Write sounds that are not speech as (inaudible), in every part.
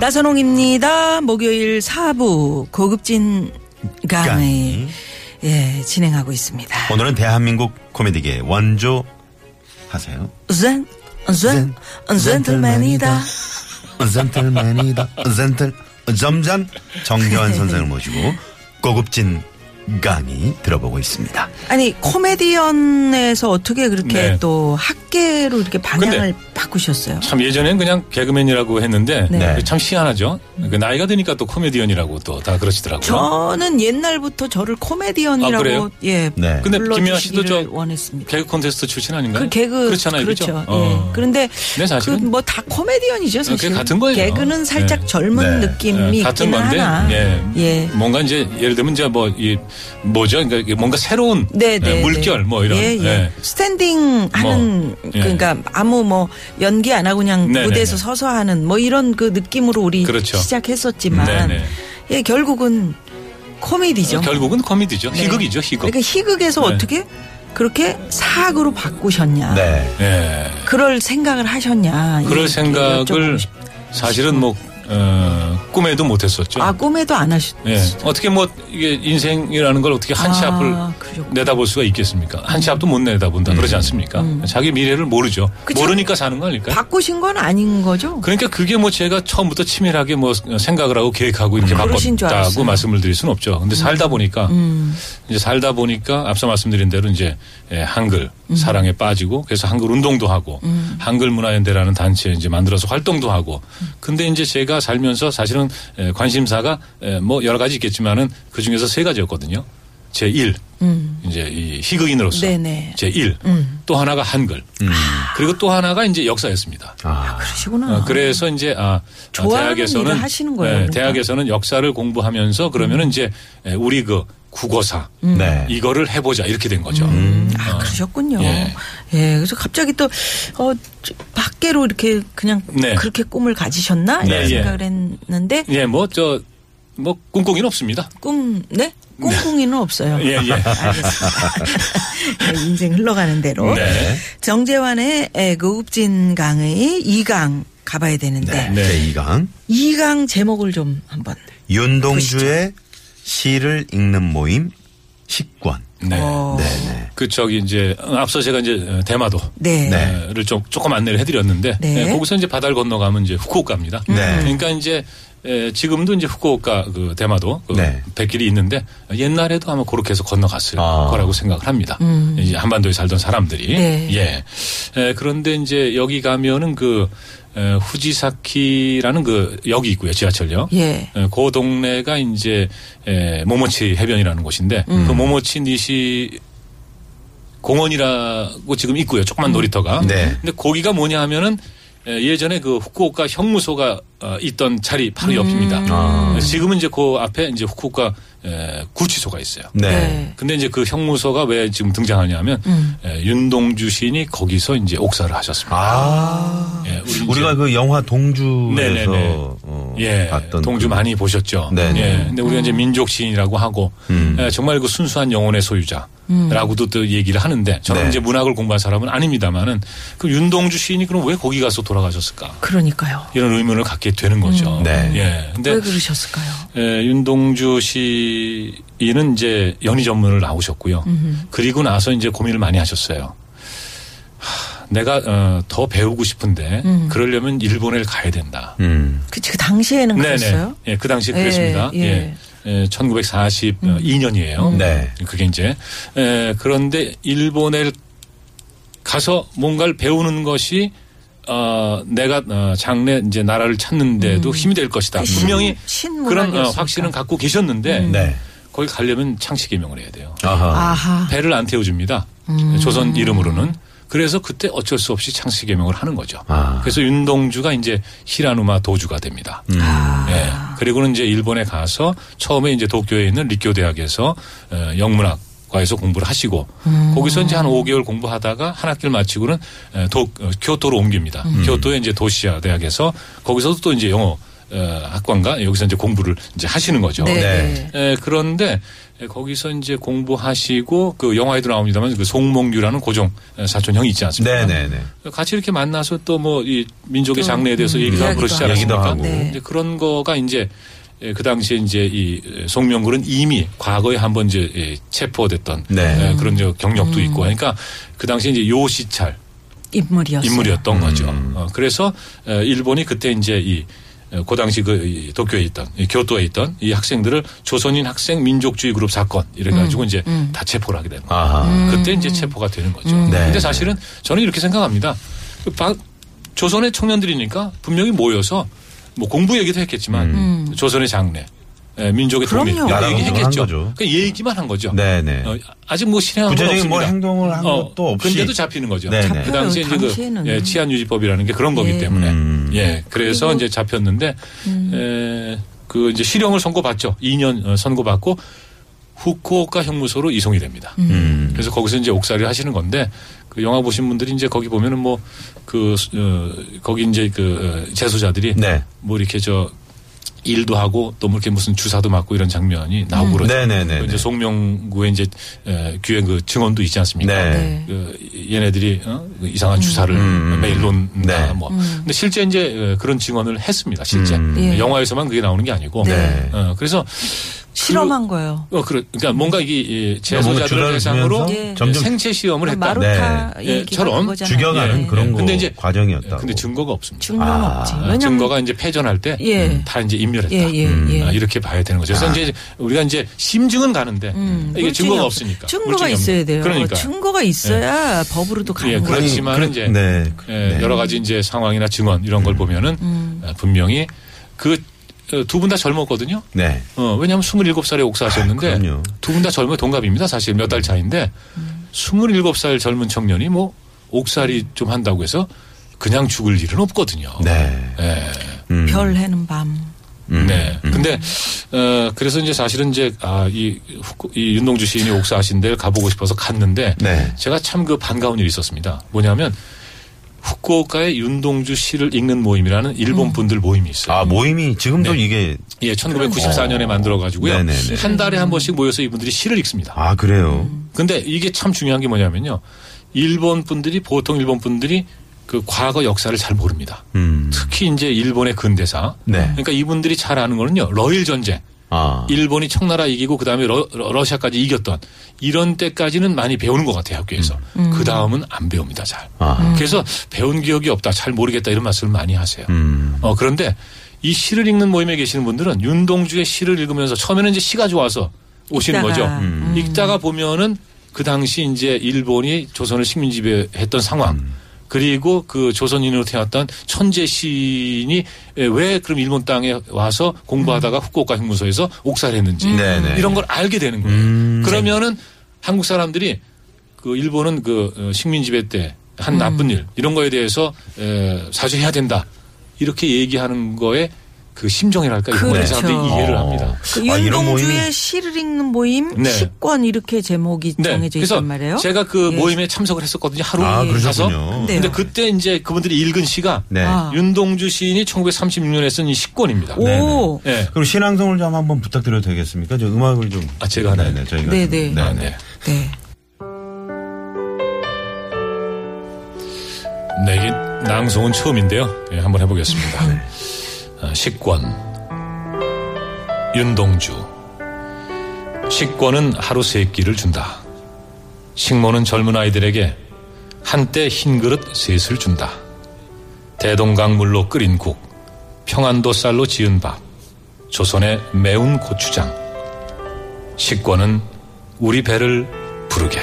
나선홍입니다. 목요일 4부 고급진 강의. 예, 진행하고 있습니다. 오늘은 대한민국 코미디계 원조 하세요. 젠, 젠, 젠틀맨이다. 젠틀맨이다. 젠틀 점잔 정겨환 선생을 모시고 고급진 강의 들어보고 있습니다. 아니 코미디언에서 어떻게 그렇게 네. 또 학계로 이렇게 방향을 바꾸셨어요? 참 예전엔 그냥 개그맨이라고 했는데 네. 참 희한하죠. 그 나이가 드니까 또 코미디언이라고 또 다 그러시더라고요. 저는 옛날부터 저를 아, 코미디언이라고 그래요? 예 네. 근데 김미화 씨도 저 원했습니다. 개그 콘테스트 출신 아닌가요? 그 개그 그렇잖아요, 그렇죠. 그죠? 예. 어. 그런데 네, 사실은. 그뭐 다 코미디언이죠, 사실. 그게 같은 거예요. 개그는 살짝 네. 젊은 네. 느낌이 예, 같은 있기는 건데, 하나. 예. 예. 뭔가 이제 예를 들면 이제 뭐, 이, 뭐죠? 그러니까 뭔가 새로운 네, 네, 예, 물결 네. 뭐 이런. 예, 예. 예. standing 하는 뭐, 예. 그러니까 아무 뭐 연기 안 하고 그냥 네, 무대에서 네, 네. 서서 하는 뭐 이런 그 느낌으로 우리 그렇죠. 시작했었지만 네, 네. 예, 결국은 코미디죠. 결국은 코미디죠. 네. 희극이죠, 희극. 그러니까 희극에서 네. 어떻게 그렇게 사학으로 바꾸셨냐. 네. 예. 그럴 생각을 하셨냐. 그럴 생각을 사실은 뭐, 어, 꿈에도 못 했었죠. 아, 꿈에도 안 하셨. 예. 어떻게 뭐 이게 인생이라는 걸 어떻게 한치 아, 앞을 그러셨구나. 내다볼 수가 있겠습니까? 한치 앞도 못 내다본다 그러지 않습니까? 자기 미래를 모르죠. 음. 그쵸. 모르니까 사는 거 아닐까요? 바꾸신 건 아닌 거죠? 그러니까 그게 뭐 제가 처음부터 치밀하게 뭐 생각을 하고 계획하고 이렇게 줄 바꿨다고. 음. 말씀을 드릴 수는 없죠. 근데 살다 보니까 이제 살다 보니까 앞서 말씀드린 대로 이제 예, 한글 음. 사랑에 빠지고 그래서 한글 운동도 하고 한글 문화연대라는 단체 이제 만들어서 활동도 하고 근데 이제 제가 살면서 사실은 예, 관심사가 예, 뭐 여러 가지 있겠지만은 그 중에서 세 가지였거든요. 제 1. 이제 이 희극인으로서 음. 네네. 제 1. 또 하나가 한글. 그리고 또 하나가 이제 역사였습니다. 아, 그러시구나. 어, 그래서 이제 아 좋아하는 대학에서는 하시는 거예요, 예, 그러니까. 대학에서는 역사를 공부하면서 그러면은 이제 예, 우리 그 국어사 네. 이거를 해보자 이렇게 된 거죠. 아, 그러셨군요. 예. 예. 그래서 갑자기 또, 어, 저, 밖으로 이렇게 그냥 네. 그렇게 꿈을 가지셨나? 이런 네, 생각을 했는데, 예, 뭐저뭐 꿈꾸기는 없습니다. 꿈, 네? 꿈꾸기는 없어요. 예, 예. 알겠습니다. 네, (laughs) 인생 흘러가는 대로. 네. 정재환의 예, 고급진 강의 2강 가봐야 되는데, 네. 제 2강. 2강 제목을 좀 한번. 윤동주의 시 를 읽는 모임 식권. 네. 어, 네네. 그 저기 이제 앞서 제가 이제 대마도 네. 네. 를좀 조금 안내를 해드렸는데 네. 예, 거기서 이제 바다를 건너가면 이제 후쿠오카입니다. 네. 그러니까 이제 에, 지금도 이제 후쿠오카 그 대마도 그 네. 백길이 있는데 옛날에도 아마 그렇게 해서 건너갔을 아. 거라고 생각을 합니다. 이제 한반도에 살던 사람들이 음. 네. 예. 에, 그런데 이제 여기 가면은 그 에, 후지사키라는 그 역이 있고요 지하철역. 예. 에, 그 동네가 이제 에, 모모치 해변이라는 곳인데 음. 그 모모치 니시 공원이라고 지금 있고요. 조그만 놀이터가. 네. 근데 거기가 뭐냐 하면은 에, 예전에 그 후쿠오카 형무소가 어, 있던 자리 바로 옆입니다. 아. 지금은 이제 그 앞에 이제 후쿠오카 에, 구치소가 있어요. 네. 네. 근데 이제 그 형무소가 왜 지금 등장하냐면 음. 에, 윤동주 시인이 거기서 이제 옥사를 하셨습니다. 아. 예, 우리 우리가 그 영화 동주에서 네네네. 어, 예, 봤던 동주 그- 많이 보셨죠. 네네. 예, 근데 우리가 이제 민족 시인이라고 하고 음. 예, 정말 그 순수한 영혼의 소유자라고도 또 얘기를 하는데 저는 네. 이제 문학을 공부한 사람은 아닙니다만은 그 윤동주 시인이 그럼 왜 거기 가서 돌아가셨을까? 그러니까요. 이런 의문을 갖게 되는 거죠. 네. 예. 근데 왜 그러셨을까요? 예, 윤동주 시인은 이제 연희 전문을 나오셨고요. 그리고 나서 이제 고민을 많이 하셨어요. 하, 내가 어, 더 배우고 싶은데 그러려면 일본에 가야 된다. 음. 그치, 그 당시에는 그랬어요? 예, 그 당시에 예, 그랬습니다. 예. 예. 예, 1942년이에요. 네. 그게 이제 에, 그런데 일본에 가서 뭔가를 배우는 것이 어, 내가 어, 장래 이제 나라를 찾는데도 힘이 될 것이다. 그 신- 분명히. 그런 어, 확신은 갖고 계셨는데 네. 거기 가려면 창씨 개명을 해야 돼요. 아하. 아하. 배를 안 태워줍니다. 조선 이름으로는. 그래서 그때 어쩔 수 없이 창씨 개명을 하는 거죠. 아. 그래서 윤동주가 이제 히라누마 도주가 됩니다. 음. 예. 그리고는 이제 일본에 가서 처음에 이제 도쿄에 있는 리쿄 대학에서 어, 영문학 과에서 공부를 하시고 거기서 이제 한 5개월 공부하다가 한 학기를 마치고는 에, 도, 어, 교토로 옮깁니다. 교토에 이제 도시아 대학에서 거기서도 또 이제 영어 어, 학관과 여기서 이제 공부를 이제 하시는 거죠. 네. 네. 에, 그런데 에, 거기서 이제 공부하시고 그 영화에도 나옵니다만 그 송몽규라는 고종 에, 사촌 형이 있지 않습니까? 네네네. 같이 이렇게 만나서 또 뭐 이 민족의 장래에 대해서 음, 얘기도 하고 그러시지. 않습니까? 얘기도 하고. 네. 이제 그런 거가 이제 에, 그 당시에 이제 이 송명굴은 이미 과거에 한번 이제 예, 체포됐던 네. 에, 그런 저 경력도 있고 하니까 그 당시에 이제 요시찰 인물이었어요. 인물이었던 거죠. 음. 어, 그래서 에, 일본이 그때 이제 이 어, 그 당시 그 이, 도쿄에 있던 이 교토에 있던 이 학생들을 조선인 학생 민족주의 그룹 사건 이래 가지고 이제 다 체포를 하게 되는 거예요. 아하. 그때 이제 체포가 되는 거죠. 네. 근데 사실은 저는 이렇게 생각합니다. 그 바- 조선의 청년들이니까 분명히 모여서 뭐 공부 얘기도 했겠지만 조선의 장래, 에, 민족의 독립 나라 얘기 했겠죠. 그 얘기만 한 거죠. 네네. 어, 아직 뭐 실행한 건 구체적인 없습니다. 뭐 행동을 한 어, 것도 없이. 근데도 잡히는 거죠. 네네. 그 당시에 이제 그. 예, 치안 유지법이라는 게 그런 거기 예. 때문에 음. 예 그래서 이제 잡혔는데 음. 에, 그 이제 실형을 선고받죠. 2년 어, 선고받고 후쿠오카 형무소로 이송이 됩니다. 음. 그래서 거기서 이제 옥살이를 하시는 건데 그 영화 보신 분들이 이제 거기 보면은 뭐그 어, 거기 이제 그 어, 재소자들이 네. 뭐 이렇게 저 일도 하고 또뭐 이렇게 무슨 주사도 맞고 이런 장면이 나오고 그러죠. 네네네. 그 이제 송명구의 이제 에, 귀에 그 증언도 있지 않습니까? 네. 네. 그 얘네들이 어? 그 이상한 주사를 음. 매일 놓는다 네. 뭐. 근데 실제 이제 어, 그런 증언을 했습니다. 실제 음. 예. 영화에서만 그게 나오는 게 아니고. 네. 어, 그래서 실험한 거예요. 어, 그러, 그러니까 뭔가 이게 주사를 대상으로 예. 점점 생체 시험을 했다. 마루타 네. 얘기가 처럼 그거잖아요. 죽여가는 예. 그런 네. 거 근데 이제- 과정이었다고. 근데 증거가 없습니다. 증거는 아, 없지. 아, 왜냐면 증거가 이제 패전할 때다 예. 이제 인멸했다. 예, 예, 음. 예. 아, 이렇게 봐야 되는 거죠. 그래서 아. 이제 우리가 이제 심증은 가는데 음, 이게 증거가 없- 없으니까. 증거가 있어야 돼요. 그러니까 증거가 있어야 법으로도 가는 예, 거예요. 그렇지만은 이제 네. 예, 네. 여러 가지 이제 상황이나 증언 이런 걸 보면은 음. 어, 분명히 그 두 분 다 젊었거든요. 네. 어, 왜냐하면 27살에 옥사하셨는데 아, 그럼요. 두분 다 젊은 동갑입니다. 사실 몇 달 차인데 27살 젊은 청년이 뭐 옥살이 좀 한다고 해서 그냥 죽을 일은 없거든요. 네. 예. 음. 별 해는 밤. 음. 네. 근데 어 그래서 이제 사실은 이제 아이 이 윤동주 시인이 옥사하신 데를 가보고 싶어서 갔는데 네. 제가 참 그 반가운 일이 있었습니다. 뭐냐면 후쿠오카의 윤동주 시를 읽는 모임이라는 일본 분들 모임이 있어요. 아, 모임이 지금도 네. 이게 예, 1994년에 만들어 가지고요. 네네네. 한 달에 한 번씩 모여서 이분들이 시를 읽습니다. 아, 그래요. 근데 이게 참 중요한 게 뭐냐면요. 일본 분들이 보통 일본 분들이 그 과거 역사를 잘 모릅니다. 음. 특히 이제 일본의 근대사. 네. 그러니까 이분들이 잘 아는 거는요. 러일 전쟁. 아. 일본이 청나라 이기고 그다음에 러, 시아까지 이겼던 이런 때까지는 많이 배우는 것 같아요 학교에서 그 다음은 안 배웁니다 잘 아. 그래서 배운 기억이 없다 잘 모르겠다 이런 말씀을 많이 하세요 음. 어 그런데 이 시를 읽는 모임에 계시는 분들은 윤동주의 시를 읽으면서 처음에는 이제 시가 좋아서 오시는 읽다가, 거죠 음. 읽다가 보면은 그 당시 이제 일본이 조선을 식민 지배했던 상황 음. 그리고 그 조선인으로 태어났던 천재 시인이 왜 그럼 일본 땅에 와서 공부하다가 후쿠오카 형무소에서 옥살을 했는지 네네. 이런 걸 알게 되는 거예요. 음. 그러면은 한국 사람들이 그 일본은 그 어, 식민 지배 때 한 나쁜 일 이런 거에 대해서 에, 사죄해야 된다 이렇게 얘기하는 거에 그 심정이랄까 이런 걸 그렇죠. 사람들이 이해를 합니다. 그 아, 윤동주의 시를 읽는 모임 네. 식권 이렇게 제목이 정해져 그래서 있단 말이에요. 제가 그 예. 모임에 참석을 했었거든요. 하루 아, 가서. 그러셨군요. 네. 근데 그때 이제 그분들이 읽은 시가 네. 아. 윤동주 시인이 1936년에 쓴 이 식권입니다. 오. 예. 그럼 신앙송을 좀 한번 부탁드려도 되겠습니까? 저 음악을 좀. 아, 제가 하나요? 네네, 저희가. 네네. 좀- 아, 네네. 네. 네. 네, 이게 낭송은 처음인데요. 예, 한번 해보겠습니다. 어, 식권. 윤동주. 식권은 하루 세 끼를 준다. 식모는 젊은 아이들에게 한때 흰 그릇 셋을 준다. 대동강물로 끓인 국, 평안도 쌀로 지은 밥, 조선의 매운 고추장. 식권은 우리 배를 부르게.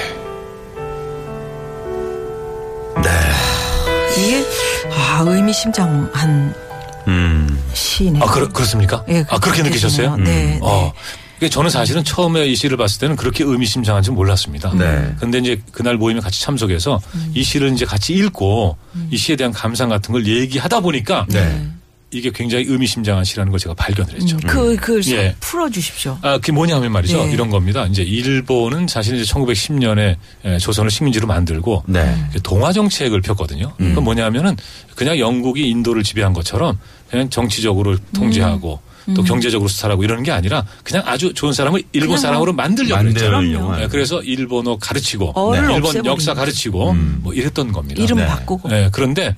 이게 아 의미심장한 음. 시네요. 아, 그렇, 그렇습니까? 예, 아, 그렇게 그렇게 느끼셨어요? 네, 어, 그러니까 저는 사실은 처음에 이 시를 봤을 때는 그렇게 의미심장한 줄 몰랐습니다. 네. 근데 이제 그날 모임에 같이 참석해서 이 시를 이제 같이 읽고 이 시에 대한 감상 같은 걸 얘기하다 보니까 네. 이게 굉장히 의미심장한 시라는 걸 제가 발견을 했죠. 그, 그, 예. 풀어주십시오. 아, 그게 뭐냐면 말이죠. 예. 이런 겁니다. 이제 일본은 사실 이제 1910년에 조선을 식민지로 만들고 네. 동화 정책을 폈거든요. 음. 그건 뭐냐면은 그냥 영국이 인도를 지배한 것처럼 그냥 정치적으로 통제하고 또 경제적으로 수탈하고 이러는 게 아니라 그냥 아주 좋은 사람을 일본 사람으로 만들려고. 만들려고 네, 하는. 그래서 일본어 가르치고 어를 일본 없애버린 역사. 가르치고 음. 뭐 이랬던 겁니다. 이름 네. 바꾸고. 예, 그런데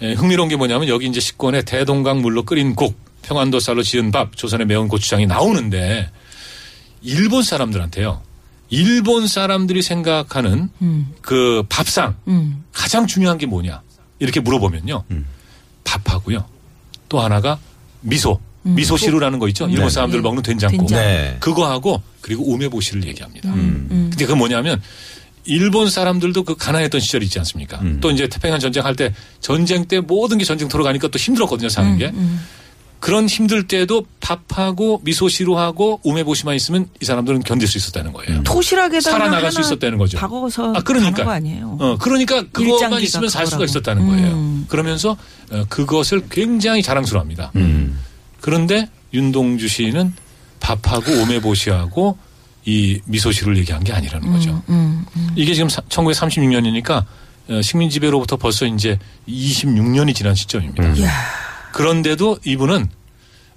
예, 흥미로운 게 뭐냐면 여기 이제 식권에 대동강 물로 끓인 국, 평안도 쌀로 지은 밥, 조선의 매운 고추장이 나오는데 일본 사람들한테요. 일본 사람들이 생각하는 그 밥상 음. 가장 중요한 게 뭐냐 이렇게 물어보면요. 밥하고요. 또 하나가 미소, 미소 시루라는 거 있죠. 일본 네. 사람들 예. 먹는 된장국. 된장. 네. 그거하고 그리고 우메보시를 얘기합니다. 음. 근데 그게 뭐냐면 일본 사람들도 그 가난했던 시절이 있지 않습니까? 음. 또 이제 태평양 전쟁 할 때 전쟁 때 모든 게 전쟁터로 가니까 또 힘들었거든요, 사는 게. 그런 힘들 때도 밥하고 미소시루하고 우메보시만 있으면 이 사람들은 견딜 수 있었다는 거예요. 도시락에다 살아나갈 수 있었다는 거죠. 박아서 아, 그러니까. 아니에요. 어, 그러니까 일장기가 있으면 살 수가. 있었다는 거예요. 음. 그러면서 어, 그것을 굉장히 자랑스러워합니다. 음. 그런데 윤동주 시인은 밥하고 오메보시하고 이 미소시를 얘기한 게 아니라는 거죠. 음, 이게 지금 1936년이니까 어, 식민 지배로부터 벌써 이제 26년이 지난 시점입니다. 그런데도 이분은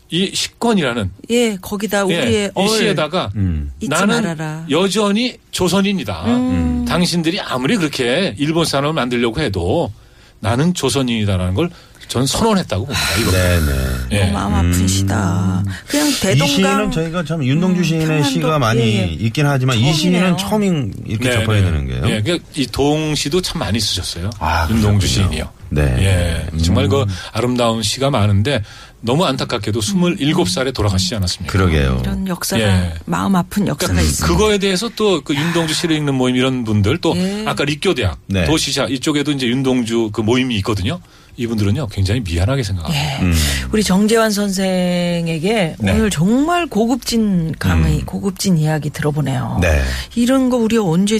이 식권이라는 예, 거기다 우리의 예, 이얼 시에다가 음. 나는 말아라. 여전히 조선인이다. 음. 당신들이 아무리 그렇게 일본 사람을 만들려고 해도 나는 조선인이다라는 걸 전 선언했다고 봅니다. 이거. 네네. 예. 너무 마음 아픈 시다. 그냥 이 대동강 시는 저희가 참 윤동주 시인의 평안도, 시가 많이 예, 예. 있긴 하지만 이 처음이네요. 시는 처음 이렇게 접하게 되는 게요. 예, 그러니까 이 동시도 참 많이 쓰셨어요. 아, 윤동주 그렇군요. 시인이요. 네. 예, 정말 그 아름다운 시가 많은데 너무 안타깝게도 27살에 돌아가시지 않았습니까? 그러게요. 이런 역사가 예. 마음 아픈 역사가 그러니까 있어요. 그거에 대해서 또 그 윤동주 시를 읽는 모임 이런 분들 또 예. 아까立교대학 네. 도시샤 이쪽에도 이제 윤동주 그 모임이 있거든요. 이분들은요 굉장히 미안하게 생각합니다. 예. 음. 우리 정재환 선생에게 네. 오늘 정말 고급진 강의, 음. 고급진 이야기 들어보네요. 네. 이런 거 우리가 언제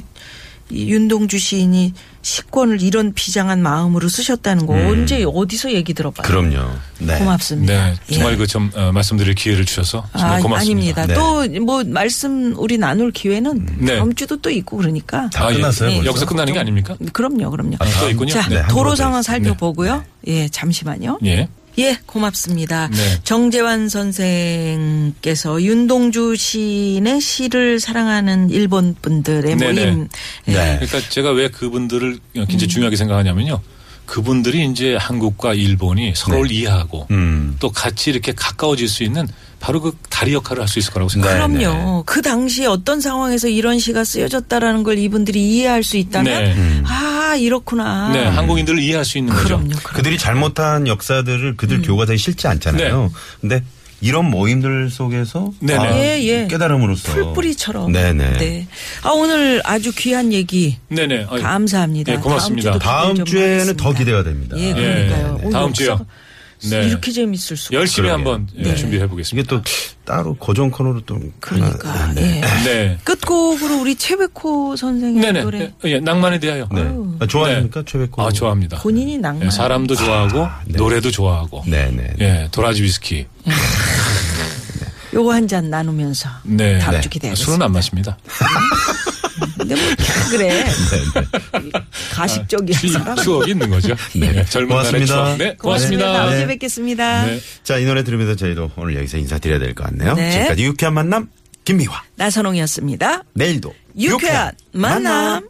이 윤동주 시인이 식권을 이런 비장한 마음으로 쓰셨다는 거 음. 언제 어디서 얘기 들어봐요. 그럼요. 네. 고맙습니다. 네, 정말 예. 그좀 말씀드릴 기회를 주셔서 정말 아, 고맙습니다. 아닙니다. 네. 또뭐 말씀 우리 나눌 기회는 네. 다음 주도 또 있고 그러니까. 다 아, 예. 끝났어요. 예. 여기서 끝나는 게 아닙니까? 그럼요, 그럼요. 아, 또 있군요. 자, 네, 한 도로 상황. 살펴보고요. 예, 잠시만요. 예. 예, 고맙습니다. 네. 정재환 선생께서 윤동주 시인의 시를 사랑하는 일본 분들의 네네. 모임. 예. 네. 그러니까 제가 왜 그분들을 굉장히 중요하게 생각하냐면요. 그분들이 이제 한국과 일본이 서로를 이해하고 음. 또 같이 이렇게 가까워질 수 있는 바로 그 다리 역할을 할 수 있을 거라고 네. 생각합니다. 그럼요. 그 당시에 어떤 상황에서 이런 시가 쓰여졌다라는 걸 이분들이 이해할 수 있다면 네. 음. 아 이렇구나. 네, 한국인들을 이해할 수 있는 거죠. 그럼요. 그럼요. 그들이 잘못한 역사들을 음. 그들 교과서에 실지 않잖아요. 근데 이런 모임들 속에서 네네. 아, 예, 예. 깨달음으로써 풀뿌리처럼. 네네. 네. 아 오늘 아주 귀한 얘기 네네. 감사합니다. 예, 고맙습니다. 다음, 다음 주에는. 더 기대가 됩니다. 예, 예, 그러니까요. 네. 오, 다음 주요. 네. 이렇게 재밌을 수가. 열심히 그러게요. 한번 예, 네. 준비해 이게 보겠습니다. 또 따로 고정 코너로 또 그러니까. 하나- 네. 예. 네. 끝곡으로 우리 최백호 선생님 네네. 노래 예, 예, 낭만에 대하여. 네. 아, 좋아하십니까 최백호? 아, 좋아합니다. 본인이 낭만. 예, 사람도 좋아하고 네. 노래도 좋아하고. 네네. 예, 도라지 위스키. (laughs) 요거 한 잔 나누면서 네. 다음 네. 주 기대하겠습니다. 술은 안 마십니다. (laughs) 근데 뭐 그래. 가식적이야 추- 사람. 추억이 있는 거죠. 네. 예, 젊은 고맙습니다. 추억. 네, 고맙습니다. 고맙습니다. 다음 주에 네. 뵙겠습니다. 네. 자, 이 노래 들으면서 저희도 오늘 여기서 인사드려야 될 것 같네요. 네. 지금까지 유쾌한 만남 김미화. 나선홍이었습니다. 내일도 유쾌한 만남.